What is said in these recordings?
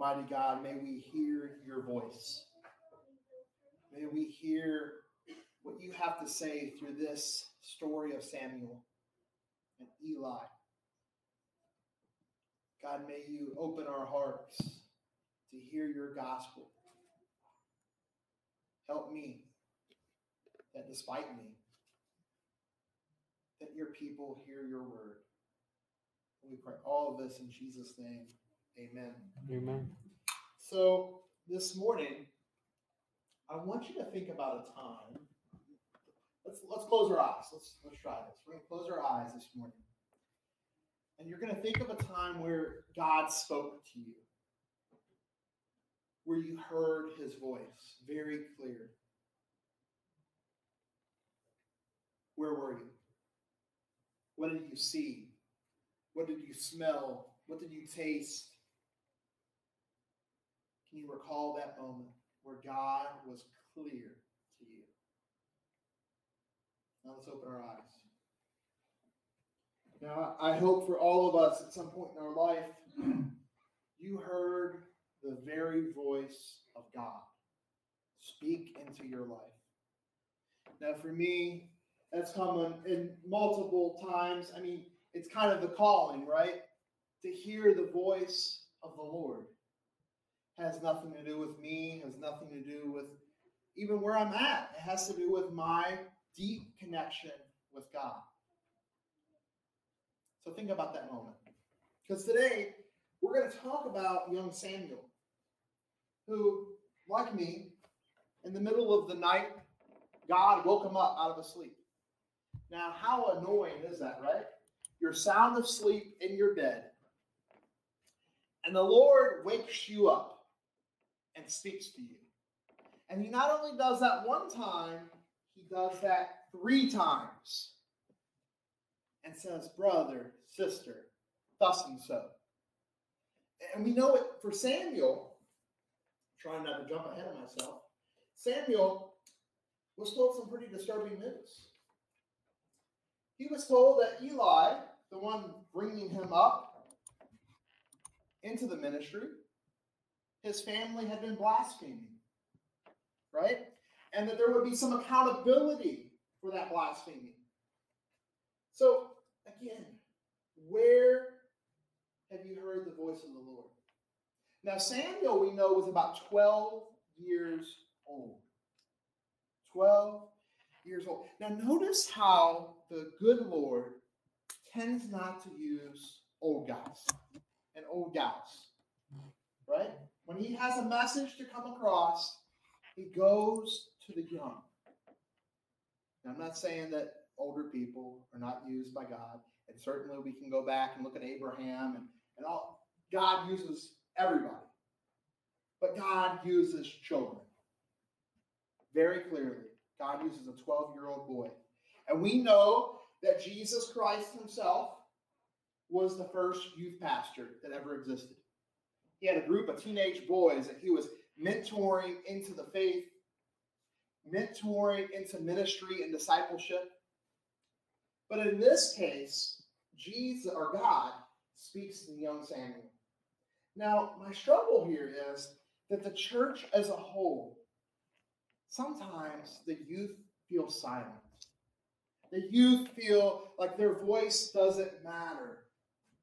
Almighty God, may we hear your voice. May we hear what you have to say through this story of Samuel and Eli. God, may you open our hearts to hear your gospel. Help me that despite me, that your people hear your word. We pray all of this in Jesus' name. Amen. Amen. So this morning, I want you to think about a time. Let's let's close our eyes. Let's let's try this. We're gonna close our eyes this morning. And you're gonna think of a time where God spoke to you. Where you heard his voice very clear. Where were you? What did you see? What did you smell? What did you taste? Can you recall that moment where God was clear to you? Now let's open our eyes. Now, I hope for all of us at some point in our life, you heard the very voice of God speak into your life. Now, for me, that's come in multiple times. I mean, it's kind of the calling, right? To hear the voice of the Lord has nothing to do with me, has nothing to do with even where I'm at. It has to do with my deep connection with God. So think about that moment. Because today we're going to talk about young Samuel, who, like me, in the middle of the night, God woke him up out of a sleep. Now, how annoying is that, right? You're sound asleep in your bed, and the Lord wakes you up and speaks to you. And he not only does that one time, he does that three times and says, Brother, sister, thus and so. And we know it for Samuel, trying not to jump ahead of myself, Samuel was told some pretty disturbing news. He was told that Eli, the one bringing him up into the ministry, his family had been blaspheming, right? And that there would be some accountability for that blaspheming. So, again, where have you heard the voice of the Lord? Now, Samuel, we know, was about 12 years old. 12 years old. Now, notice how the good Lord tends not to use old guys and old gals, right? When he has a message to come across, he goes to the young. Now, I'm not saying that older people are not used by God, and certainly we can go back and look at Abraham and, and all. God uses everybody, but God uses children very clearly. God uses a 12 year old boy. And we know that Jesus Christ himself was the first youth pastor that ever existed. He had a group of teenage boys that he was mentoring into the faith, mentoring into ministry and discipleship. But in this case, Jesus or God speaks to young Samuel. Now, my struggle here is that the church as a whole sometimes the youth feel silent. The youth feel like their voice doesn't matter,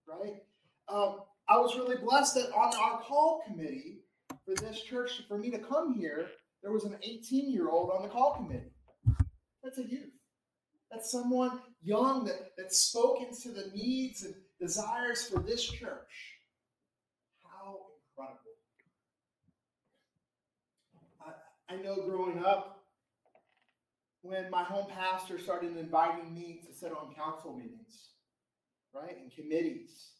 right? Um, I was really blessed that on our call committee for this church, for me to come here, there was an 18 year old on the call committee. That's a youth. That's someone young that, that spoke into the needs and desires for this church. How incredible. I know growing up, when my home pastor started inviting me to sit on council meetings, right, and committees,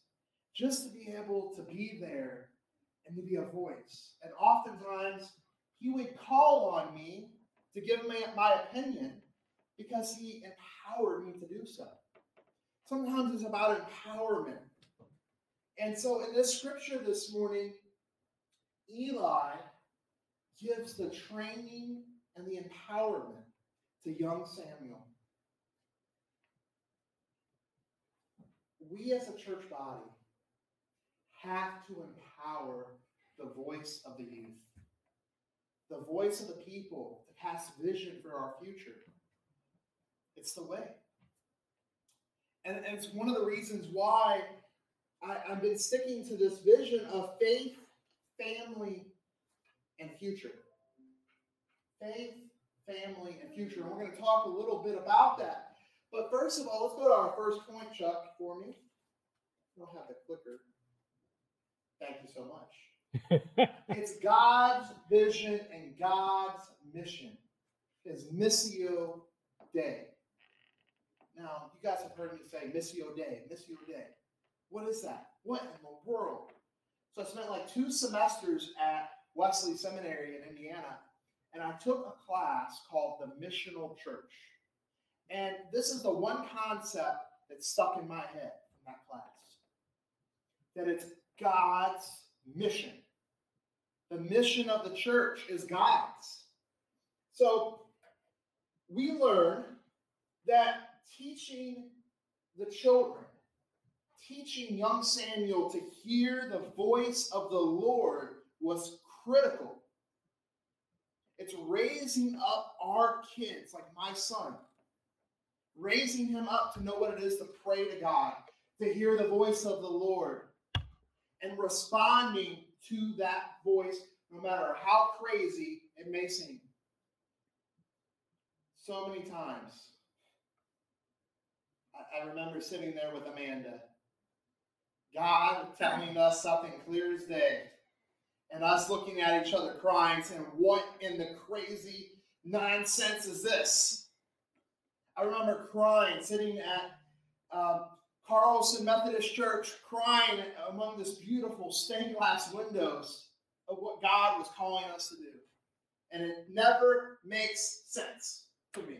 just to be able to be there and to be a voice. And oftentimes, he would call on me to give me my opinion because he empowered me to do so. Sometimes it's about empowerment. And so in this scripture this morning, Eli gives the training and the empowerment to young Samuel. We as a church body have to empower the voice of the youth, the voice of the people to cast vision for our future. It's the way. And, and it's one of the reasons why I, I've been sticking to this vision of faith, family, and future. Faith, family, and future. And we're going to talk a little bit about that. But first of all, let's go to our first point, Chuck, for me. I don't have the clicker. Thank you so much. it's God's vision and God's mission. His Missio Dei. Now, you guys have heard me say Missio Dei, Missio Dei. What is that? What in the world? So I spent like two semesters at Wesley Seminary in Indiana, and I took a class called the Missional Church. And this is the one concept that stuck in my head from that class that it's God's mission. The mission of the church is God's. So we learn that teaching the children, teaching young Samuel to hear the voice of the Lord was critical. It's raising up our kids, like my son, raising him up to know what it is to pray to God, to hear the voice of the Lord, and responding to that voice, no matter how crazy it may seem. So many times, I, I remember sitting there with Amanda, God telling us something clear as day, and us looking at each other crying, saying, What in the crazy nonsense is this? I remember crying, sitting at um, Carlson Methodist Church, crying among this beautiful stained glass windows of what God was calling us to do. And it never makes sense to me.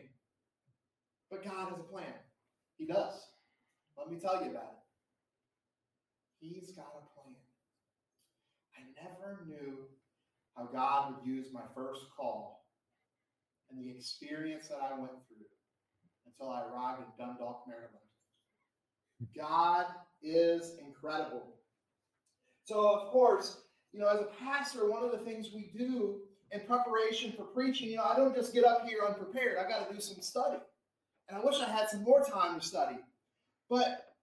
But God has a plan. He does. Let me tell you about it. He's got a plan. I never knew how God would use my first call and the experience that I went through until I arrived in Dundalk, Maryland. God is incredible. So, of course, you know, as a pastor, one of the things we do in preparation for preaching, you know, I don't just get up here unprepared. I got to do some study. And I wish I had some more time to study. But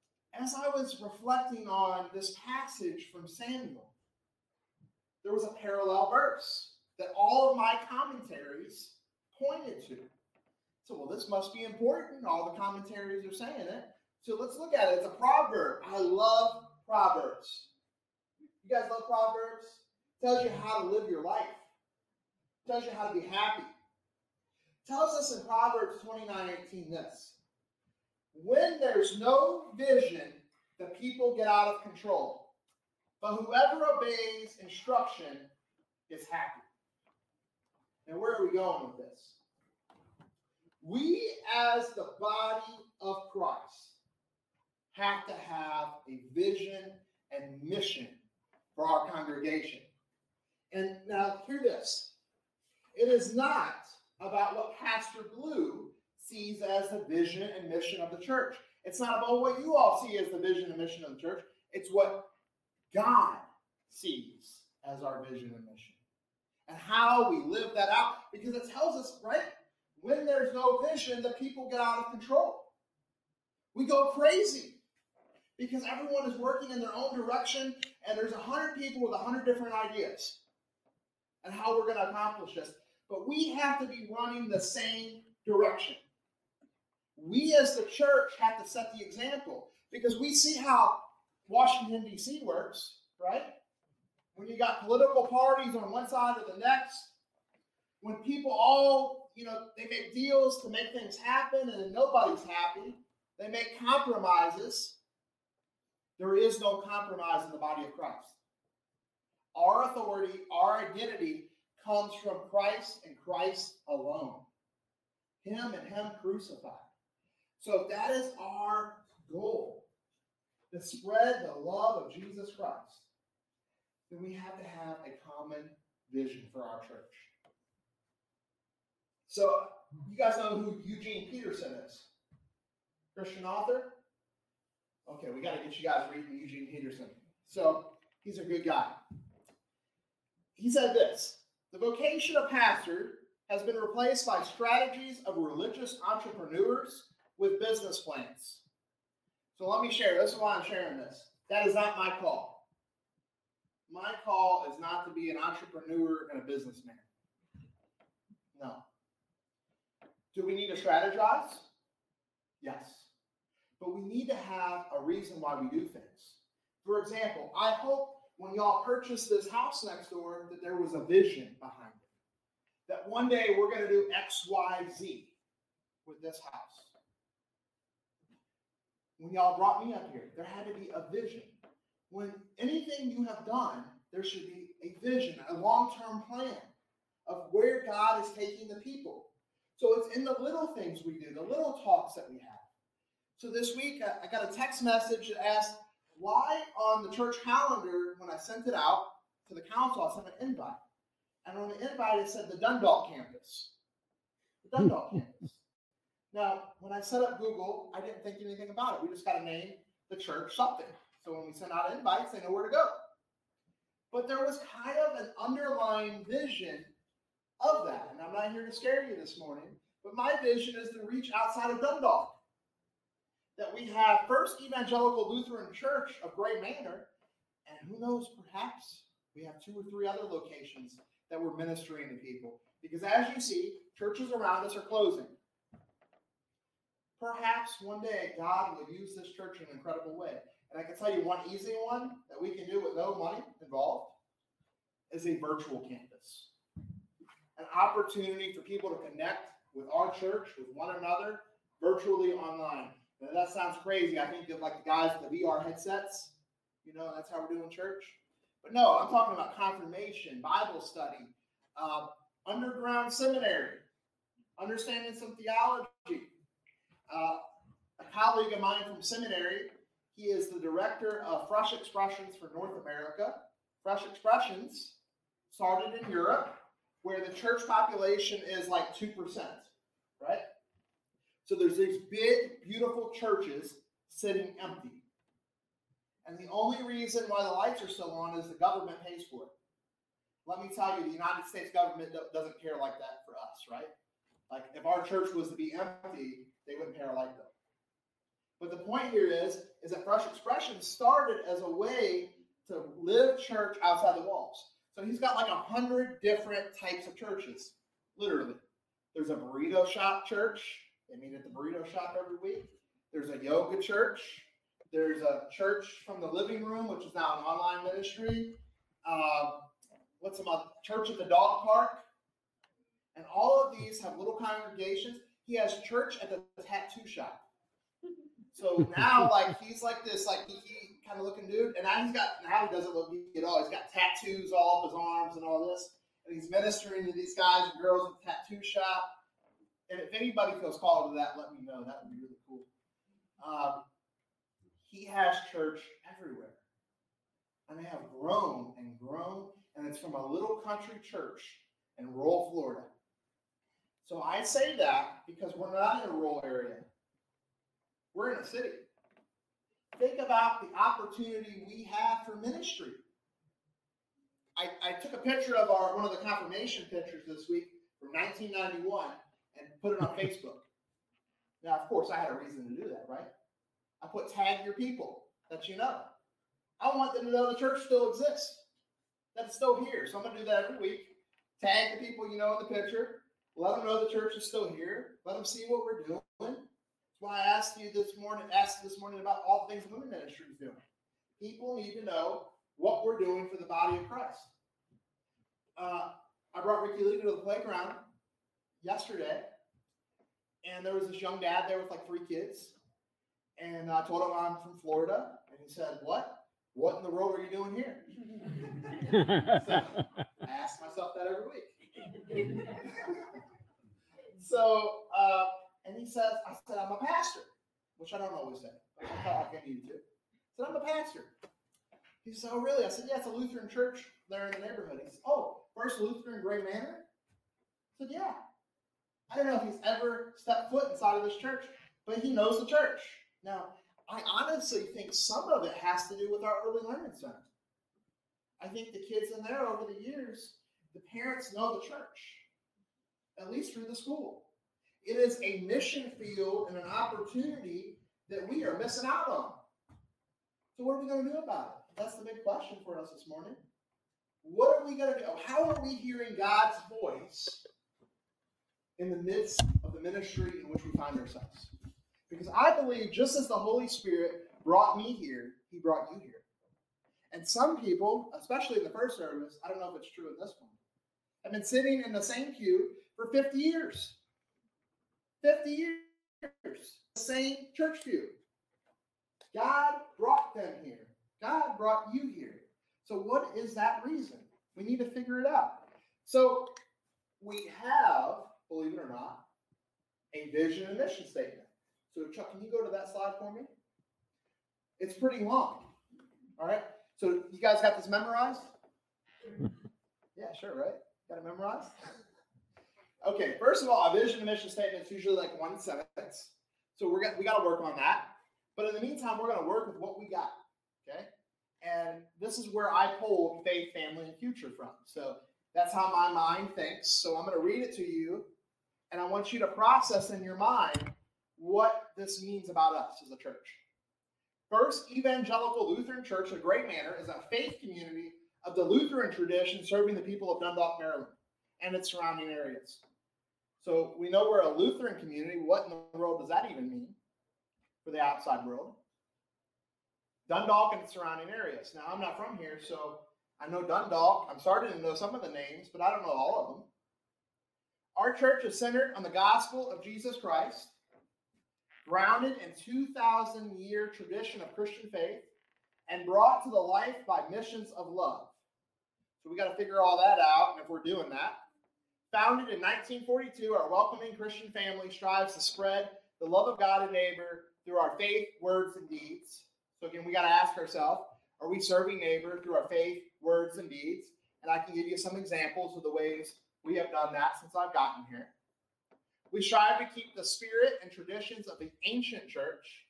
as I was reflecting on this passage from Samuel, there was a parallel verse that all of my commentaries pointed to. So, well, this must be important. All the commentaries are saying it. So let's look at it. It's a proverb. I love proverbs. You guys love proverbs? It tells you how to live your life. It tells you how to be happy. It tells us in Proverbs 29, 18 this. When there's no vision, the people get out of control. But whoever obeys instruction is happy. And where are we going with this? We, as the body of Christ, have to have a vision and mission for our congregation. And now, hear this it is not about what Pastor Blue sees as the vision and mission of the church. It's not about what you all see as the vision and mission of the church. It's what God sees as our vision and mission and how we live that out because it tells us, right? When there's no vision, the people get out of control. We go crazy because everyone is working in their own direction and there's a hundred people with a hundred different ideas and how we're going to accomplish this. But we have to be running the same direction. We as the church have to set the example because we see how Washington, D.C. works, right? When you got political parties on one side or the next, when people all, you know, they make deals to make things happen and nobody's happy, they make compromises there is no compromise in the body of Christ. Our authority, our identity comes from Christ and Christ alone. Him and Him crucified. So that is our goal, to spread the love of Jesus Christ, then we have to have a common vision for our church. So you guys know who Eugene Peterson is? Christian author? Okay, we got to get you guys reading Eugene Peterson. So he's a good guy. he said this The vocation of pastor has been replaced by strategies of religious entrepreneurs with business plans. So let me share. This is why I'm sharing this. That is not my call. My call is not to be an entrepreneur and a businessman. No. Do we need to strategize? Yes. But we need to have a reason why we do things. For example, I hope when y'all purchased this house next door that there was a vision behind it. That one day we're going to do X, Y, Z with this house. When y'all brought me up here, there had to be a vision. When anything you have done, there should be a vision, a long term plan of where God is taking the people. So it's in the little things we do, the little talks that we have. So this week, I got a text message that asked, why on the church calendar, when I sent it out to the council, I sent an invite. And on the invite, it said the Dundalk campus. The Dundalk campus. Now, when I set up Google, I didn't think anything about it. We just got to name the church something. So when we send out invites, they know where to go. But there was kind of an underlying vision of that. And I'm not here to scare you this morning, but my vision is to reach outside of Dundalk. That we have First Evangelical Lutheran Church of Gray Manor, and who knows, perhaps we have two or three other locations that we're ministering to people. Because as you see, churches around us are closing. Perhaps one day God will use this church in an incredible way. And I can tell you one easy one that we can do with no money involved is a virtual campus. An opportunity for people to connect with our church, with one another, virtually online. Now, that sounds crazy. I think of like the guys with the VR headsets. You know, that's how we're doing church. But no, I'm talking about confirmation, Bible study, uh, underground seminary, understanding some theology. Uh, a colleague of mine from seminary, he is the director of Fresh Expressions for North America. Fresh Expressions started in Europe, where the church population is like 2%, right? So there's these big, beautiful churches sitting empty. And the only reason why the lights are still on is the government pays for it. Let me tell you, the United States government doesn't care like that for us, right? Like if our church was to be empty, they wouldn't care light bill. But the point here is, is that Fresh Expression started as a way to live church outside the walls. So he's got like a hundred different types of churches, literally. There's a burrito shop church. They meet at the burrito shop every week. There's a yoga church. There's a church from the living room, which is now an online ministry. Uh, what's some other church at the dog park? And all of these have little congregations. He has church at the tattoo shop. So now, like he's like this, like he kind of looking dude, and now he's got now he doesn't look geeky at all. He's got tattoos all up his arms and all this, and he's ministering to these guys and girls at the tattoo shop. And if anybody feels called to that, let me know. That would be really cool. Um, he has church everywhere. And they have grown and grown, and it's from a little country church in rural Florida. So I say that because we're not in a rural area. We're in a city. Think about the opportunity we have for ministry. I, I took a picture of our one of the confirmation pictures this week from 1991 and put it on Facebook. Now, of course, I had a reason to do that, right? I put tag your people that you know. I want them to know the church still exists, that it's still here. So I'm going to do that every week. Tag the people you know in the picture. Let them know the church is still here. Let them see what we're doing. That's why I asked you this morning, asked this morning about all the things the women ministry is doing. People need to know what we're doing for the body of Christ. Uh, I brought Ricky Lee to the playground yesterday, and there was this young dad there with like three kids. And I told him I'm from Florida, and he said, "What? What in the world are you doing here?" so, I ask myself that every week. so, uh, and he says, "I said I'm a pastor," which I don't always say. I thought I need to. I said I'm a pastor. He said, "Oh, really?" I said, "Yeah, it's a Lutheran church there in the neighborhood." He said, "Oh, First Lutheran Gray Manor." I said, "Yeah." I don't know if he's ever stepped foot inside of this church, but he knows the church. Now, I honestly think some of it has to do with our early learning center. I think the kids in there over the years, the parents know the church, at least through the school. It is a mission field and an opportunity that we are missing out on. So, what are we going to do about it? That's the big question for us this morning. What are we going to do? How are we hearing God's voice in the midst of the ministry in which we find ourselves? Because I believe just as the Holy Spirit brought me here, He brought you here. And some people, especially in the first service, I don't know if it's true in this one, have been sitting in the same pew for 50 years. 50 years. The same church pew. God brought them here. God brought you here. So, what is that reason? We need to figure it out. So, we have, believe it or not, a vision and mission statement. So, Chuck, can you go to that slide for me? It's pretty long. All right. So, you guys got this memorized? yeah, sure, right? Got it memorized? Okay, first of all, a vision and mission statement is usually like one sentence. So we're gonna, we got to work on that. But in the meantime, we're going to work with what we got. Okay. And this is where I pulled faith, family, and future from. So that's how my mind thinks. So I'm going to read it to you, and I want you to process in your mind what this means about us as a church. First Evangelical Lutheran Church of Gray Manor is a faith community of the Lutheran tradition serving the people of Dundalk, Maryland, and its surrounding areas. So we know we're a Lutheran community. What in the world does that even mean for the outside world? Dundalk and its surrounding areas. Now, I'm not from here, so I know Dundalk. I'm starting to know some of the names, but I don't know all of them. Our church is centered on the gospel of Jesus Christ, grounded in 2,000 year tradition of Christian faith, and brought to the life by missions of love. So we got to figure all that out, and if we're doing that. Founded in 1942, our welcoming Christian family strives to spread the love of God and neighbor through our faith, words, and deeds. So again, we got to ask ourselves, are we serving neighbor through our faith, words, and deeds? And I can give you some examples of the ways we have done that since I've gotten here. We strive to keep the spirit and traditions of the ancient church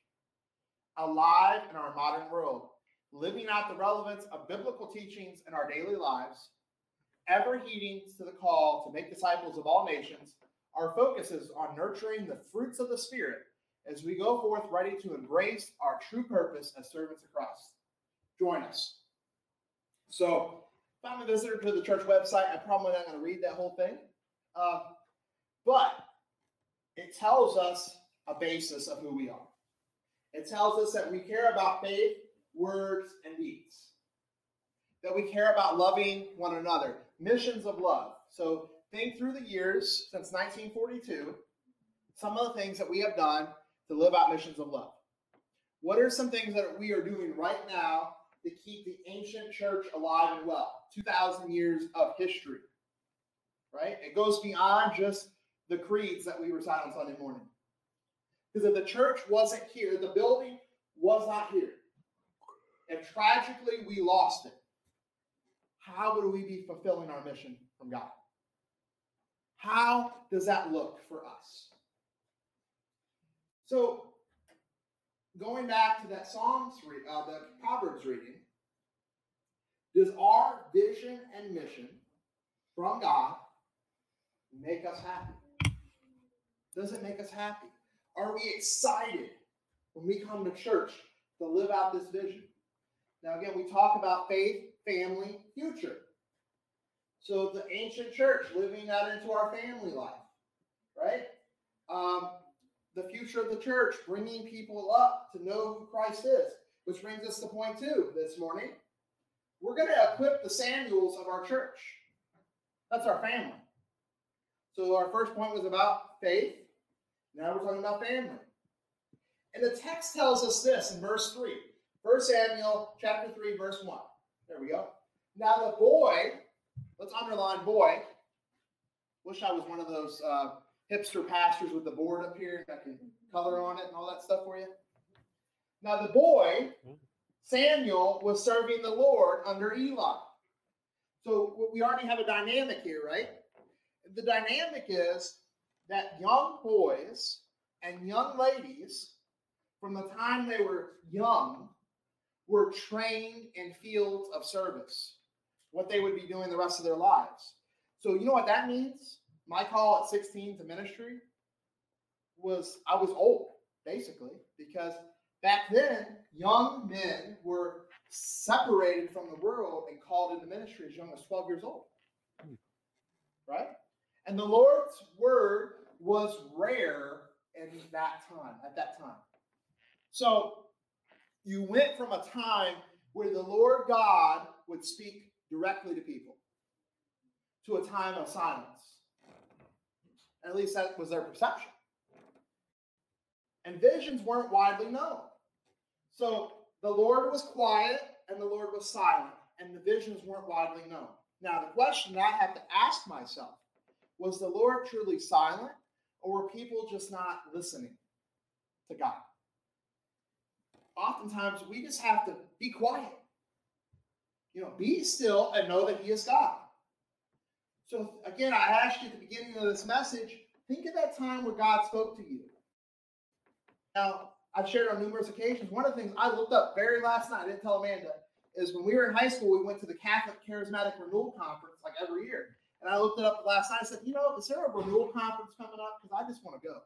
alive in our modern world, living out the relevance of biblical teachings in our daily lives, ever heeding to the call to make disciples of all nations. Our focus is on nurturing the fruits of the Spirit as we go forth ready to embrace our true purpose as servants of Christ. Join us. So, I'm a visitor to the church website, I'm probably not going to read that whole thing. Uh, but it tells us a basis of who we are. It tells us that we care about faith, words, and deeds. That we care about loving one another. Missions of love. So think through the years since 1942, some of the things that we have done to live out missions of love. What are some things that we are doing right now to keep the ancient church alive and well? 2,000 years of history, right? It goes beyond just the creeds that we recite on Sunday morning. Because if the church wasn't here, the building was not here, and tragically we lost it, how would we be fulfilling our mission from God? How does that look for us? So, going back to that Psalms, uh, the Proverbs reading, does our vision and mission from God make us happy? Does it make us happy? Are we excited when we come to church to live out this vision? Now, again, we talk about faith, family, future. So, the ancient church living that into our family life, right? Um, the future of the church, bringing people up to know who Christ is. Which brings us to point two this morning. We're going to equip the Samuels of our church. That's our family. So our first point was about faith. Now we're talking about family. And the text tells us this in verse 3. 1 Samuel chapter 3, verse 1. There we go. Now the boy, let's underline boy. Wish I was one of those uh, hipster pastors with the board up here that can color on it and all that stuff for you. Now, the boy, Samuel, was serving the Lord under Eli. So we already have a dynamic here, right? The dynamic is that young boys and young ladies, from the time they were young, were trained in fields of service. what they would be doing the rest of their lives. So, you know what that means? My call at 16 to ministry was I was old, basically, because back then, young men were separated from the world and called into ministry as young as 12 years old. Right? And the Lord's word was rare in that time, at that time. So you went from a time where the Lord God would speak directly to people to a time of silence. At least that was their perception. And visions weren't widely known. So the Lord was quiet and the Lord was silent, and the visions weren't widely known. Now, the question I have to ask myself was the Lord truly silent, or were people just not listening to God? Oftentimes, we just have to be quiet. You know, be still and know that He is God. So, again, I asked you at the beginning of this message think of that time where God spoke to you. Now, I've shared on numerous occasions. One of the things I looked up very last night, I didn't tell Amanda, is when we were in high school, we went to the Catholic Charismatic Renewal Conference like every year. And I looked it up last night. I said, you know, is there a renewal conference coming up? Because I just want to go.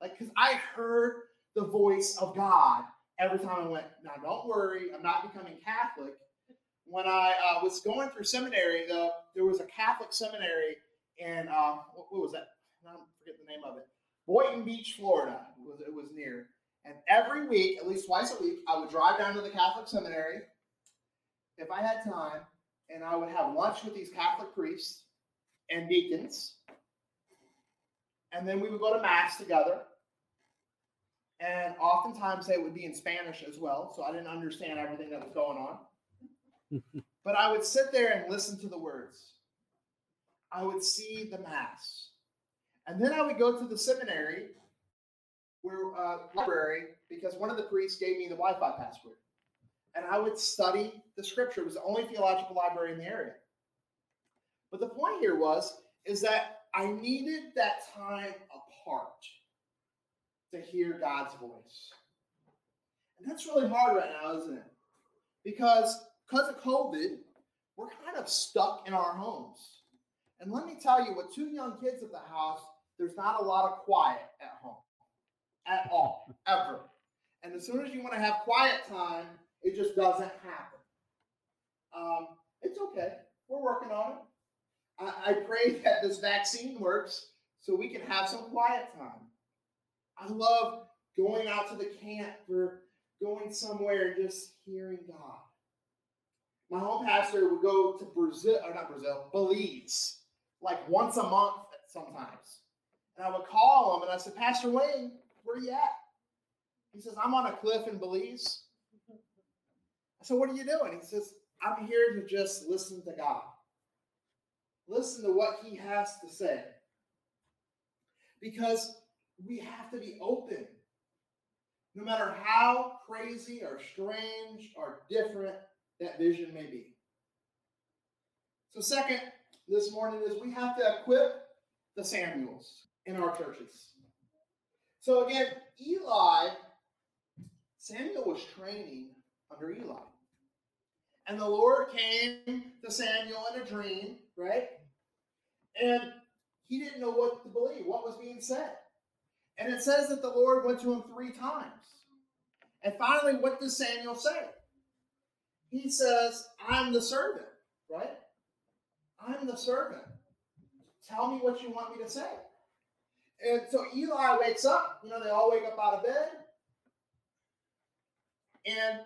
Like, because I heard the voice of God every time I went. Now, don't worry, I'm not becoming Catholic. When I uh, was going through seminary, though, there was a Catholic seminary in, uh, what, what, was that? I forget the name of it. Boynton Beach, Florida. It was, it was near. And every week, at least twice a week, I would drive down to the Catholic seminary if I had time, and I would have lunch with these Catholic priests and deacons. And then we would go to Mass together. And oftentimes they would be in Spanish as well. So I didn't understand everything that was going on. But I would sit there and listen to the words. I would see the Mass. And then I would go to the seminary where uh, library because one of the priests gave me the Wi-Fi password and I would study the scripture. It was the only theological library in the area. But the point here was is that I needed that time apart to hear God's voice. And that's really hard right now, isn't it? Because because of COVID, we're kind of stuck in our homes. And let me tell you, with two young kids at the house, there's not a lot of quiet at home at all, ever. And as soon as you want to have quiet time, it just doesn't happen. Um, it's okay. We're working on it. I, I pray that this vaccine works so we can have some quiet time. I love going out to the camp or going somewhere and just hearing God. My home pastor would go to Brazil, or not Brazil, Belize, like once a month sometimes. And I would call him and I said, Pastor Wayne, where are you at? He says, I'm on a cliff in Belize. I said, What are you doing? He says, I'm here to just listen to God. Listen to what He has to say. Because we have to be open. No matter how crazy or strange or different that vision may be. So, second, this morning is we have to equip the Samuels in our churches. So, again, Eli, Samuel was training under Eli. And the Lord came to Samuel in a dream, right? And he didn't know what to believe, what was being said. And it says that the Lord went to him three times. And finally, what does Samuel say? He says, I'm the servant, right? I'm the servant. Tell me what you want me to say. And so Eli wakes up. You know, they all wake up out of bed. And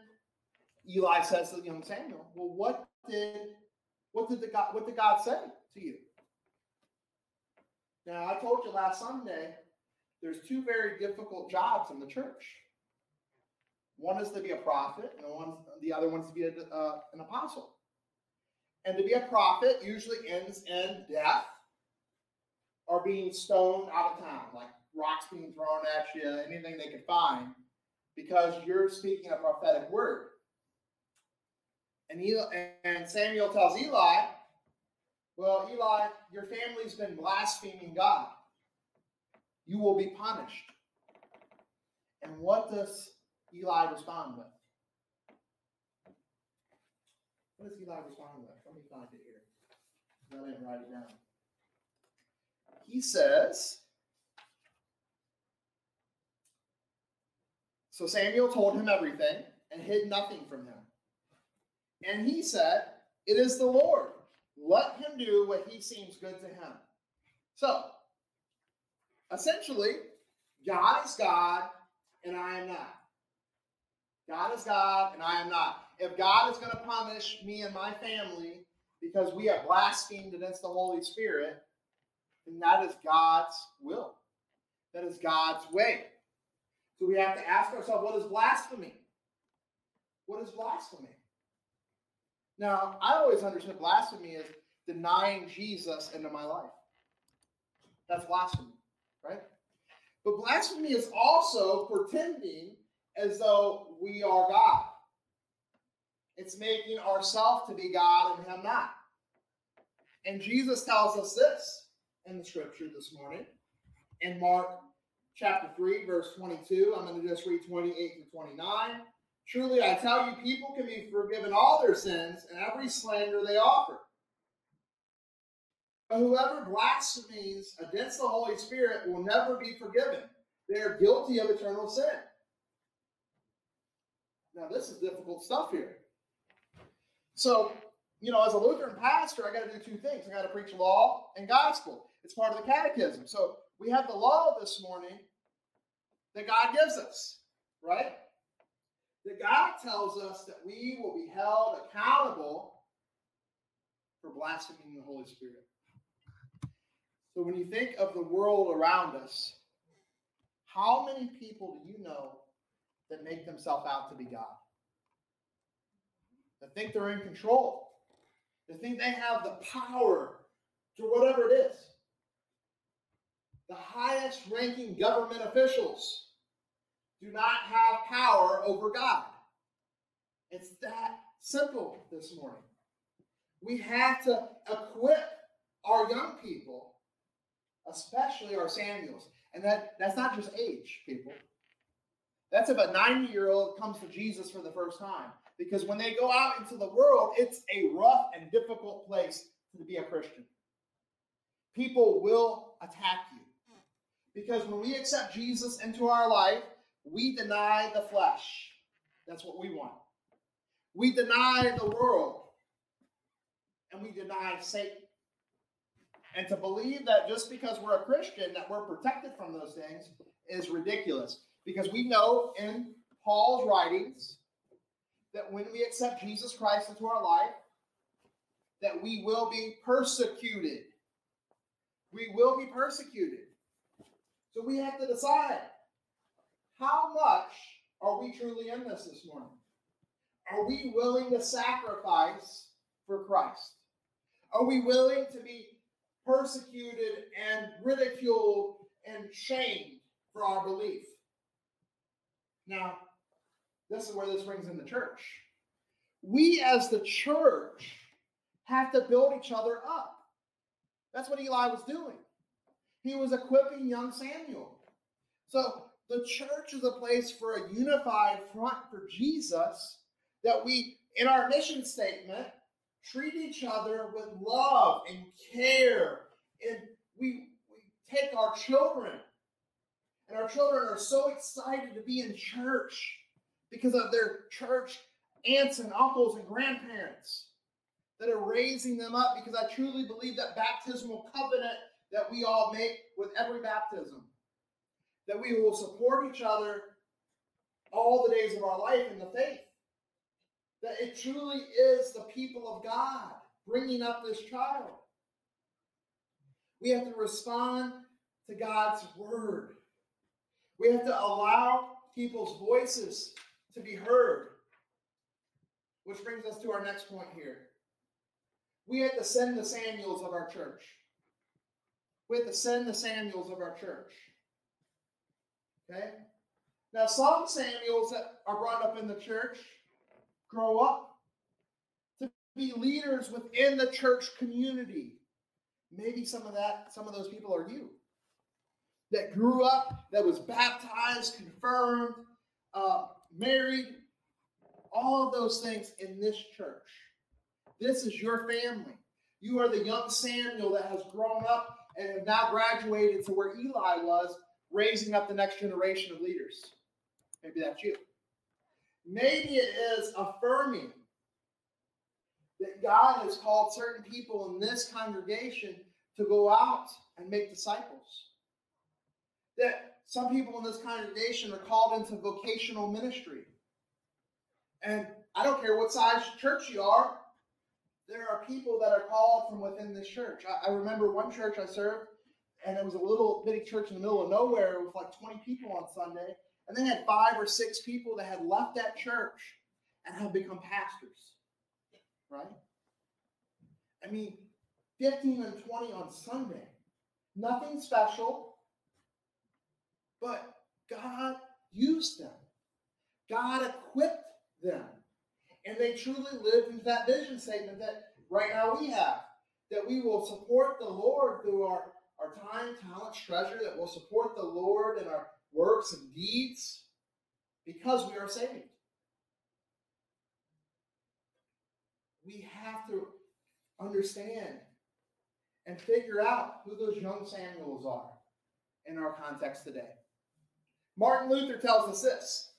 Eli says to young Samuel, "Well, what did what did the God what did God say to you?" Now, I told you last Sunday, there's two very difficult jobs in the church. One is to be a prophet, and one, the other one's to be a, uh, an apostle. And to be a prophet usually ends in death or being stoned out of town, like rocks being thrown at you, anything they can find, because you're speaking a prophetic word. And, Eli, and Samuel tells Eli, Well, Eli, your family's been blaspheming God. You will be punished. And what does Eli respond with? What does Eli respond with? Let me find it here. I didn't write it down. He says, So Samuel told him everything and hid nothing from him. And he said, It is the Lord. Let him do what he seems good to him. So, essentially, God is God and I am not. God is God and I am not. If God is going to punish me and my family because we have blasphemed against the Holy Spirit, then that is God's will. That is God's way. So we have to ask ourselves, what is blasphemy? What is blasphemy? Now, I always understood blasphemy as denying Jesus into my life. That's blasphemy, right? But blasphemy is also pretending as though we are God. It's making ourselves to be God and Him not. And Jesus tells us this in the scripture this morning in Mark chapter 3, verse 22. I'm going to just read 28 to 29. Truly, I tell you, people can be forgiven all their sins and every slander they offer. But whoever blasphemes against the Holy Spirit will never be forgiven. They are guilty of eternal sin. Now, this is difficult stuff here. So, you know, as a Lutheran pastor, I got to do two things. I got to preach law and gospel. It's part of the catechism. So we have the law this morning that God gives us, right? That God tells us that we will be held accountable for blaspheming the Holy Spirit. So when you think of the world around us, how many people do you know that make themselves out to be God? That think they're in control. That think they have the power to whatever it is. The highest ranking government officials do not have power over God. It's that simple this morning. We have to equip our young people, especially our Samuels. And that, that's not just age, people. That's if a 90 year old comes to Jesus for the first time. Because when they go out into the world, it's a rough and difficult place to be a Christian. People will attack you. Because when we accept Jesus into our life, we deny the flesh. That's what we want. We deny the world. And we deny Satan. And to believe that just because we're a Christian that we're protected from those things is ridiculous. Because we know in Paul's writings that when we accept Jesus Christ into our life, that we will be persecuted. We will be persecuted. So we have to decide how much are we truly in this this morning? Are we willing to sacrifice for Christ? Are we willing to be persecuted and ridiculed and shamed for our belief? Now, this is where this brings in the church. We as the church have to build each other up. That's what Eli was doing. He was equipping young Samuel. So the church is a place for a unified front for Jesus that we, in our mission statement, treat each other with love and care. And we, we take our children, and our children are so excited to be in church because of their church aunts and uncles and grandparents that are raising them up because I truly believe that baptismal covenant that we all make with every baptism. That we will support each other all the days of our life in the faith. That it truly is the people of God bringing up this child. We have to respond to God's word. We have to allow people's voices to be heard. Which brings us to our next point here. We have to send the Samuels of our church. We have to send the Samuels of our church. Okay? Now, some Samuels that are brought up in the church grow up to be leaders within the church community. Maybe some of that, some of those people are you. That grew up, that was baptized, confirmed, uh, married, all of those things in this church. This is your family. You are the young Samuel that has grown up and have now graduated to where Eli was, raising up the next generation of leaders. Maybe that's you. Maybe it is affirming that God has called certain people in this congregation to go out and make disciples. That some people in this congregation are called into vocational ministry. And I don't care what size church you are, there are people that are called from within this church. I, I remember one church I served, and it was a little bitty church in the middle of nowhere with like 20 people on Sunday. And they had five or six people that had left that church and have become pastors. Right? I mean, 15 and 20 on Sunday. Nothing special, but God used them. God equipped them. And they truly lived into that vision statement that right now we have. That we will support the Lord through our, our time, talent, treasure, that we'll support the Lord in our works and deeds because we are saved. We have to understand and figure out who those young Samuels are in our context today. Martin Luther tells us this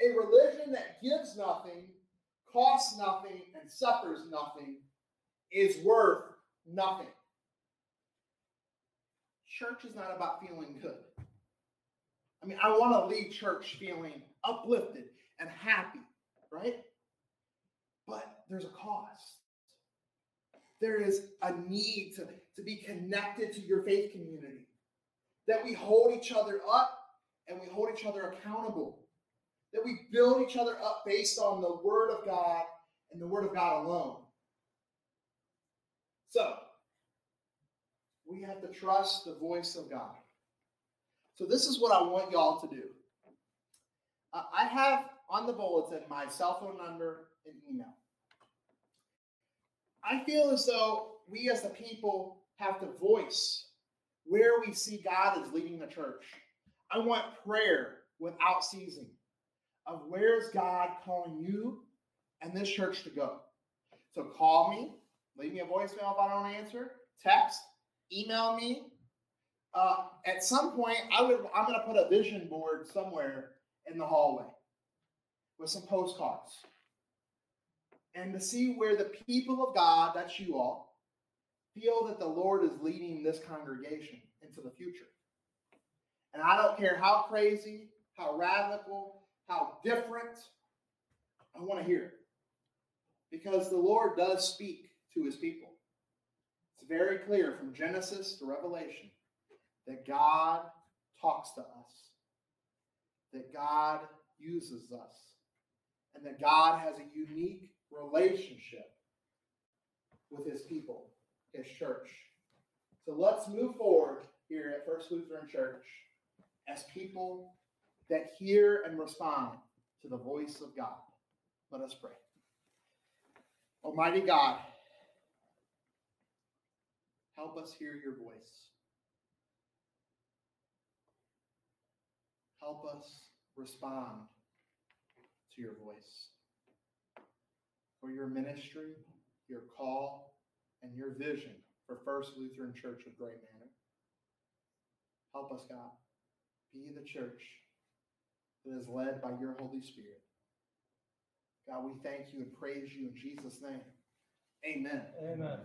a religion that gives nothing, costs nothing, and suffers nothing is worth nothing. Church is not about feeling good. I mean, I want to leave church feeling uplifted and happy, right? But there's a cost. There is a need to, to be connected to your faith community, that we hold each other up and we hold each other accountable, that we build each other up based on the Word of God and the Word of God alone. So, we have to trust the voice of God. So, this is what I want y'all to do. I have on the bulletin my cell phone number and email. I feel as though we as the people have to voice where we see God is leading the church. I want prayer without ceasing of where's God calling you and this church to go. So call me, leave me a voicemail if I don't answer, text, email me. Uh, at some point, I would I'm going to put a vision board somewhere in the hallway with some postcards and to see where the people of God, that's you all, feel that the Lord is leading this congregation into the future. And I don't care how crazy, how radical, how different, I want to hear it. Because the Lord does speak to his people. It's very clear from Genesis to Revelation that God talks to us, that God uses us, and that God has a unique relationship with his people, his church. So let's move forward here at First Lutheran Church as people that hear and respond to the voice of God. Let us pray. Almighty God, help us hear your voice. Help us respond to your voice for your ministry, your call, and your vision for First Lutheran Church of Gray Manor. Help us, God. Be the church that is led by your Holy Spirit. God, we thank you and praise you in Jesus' name. Amen. Amen.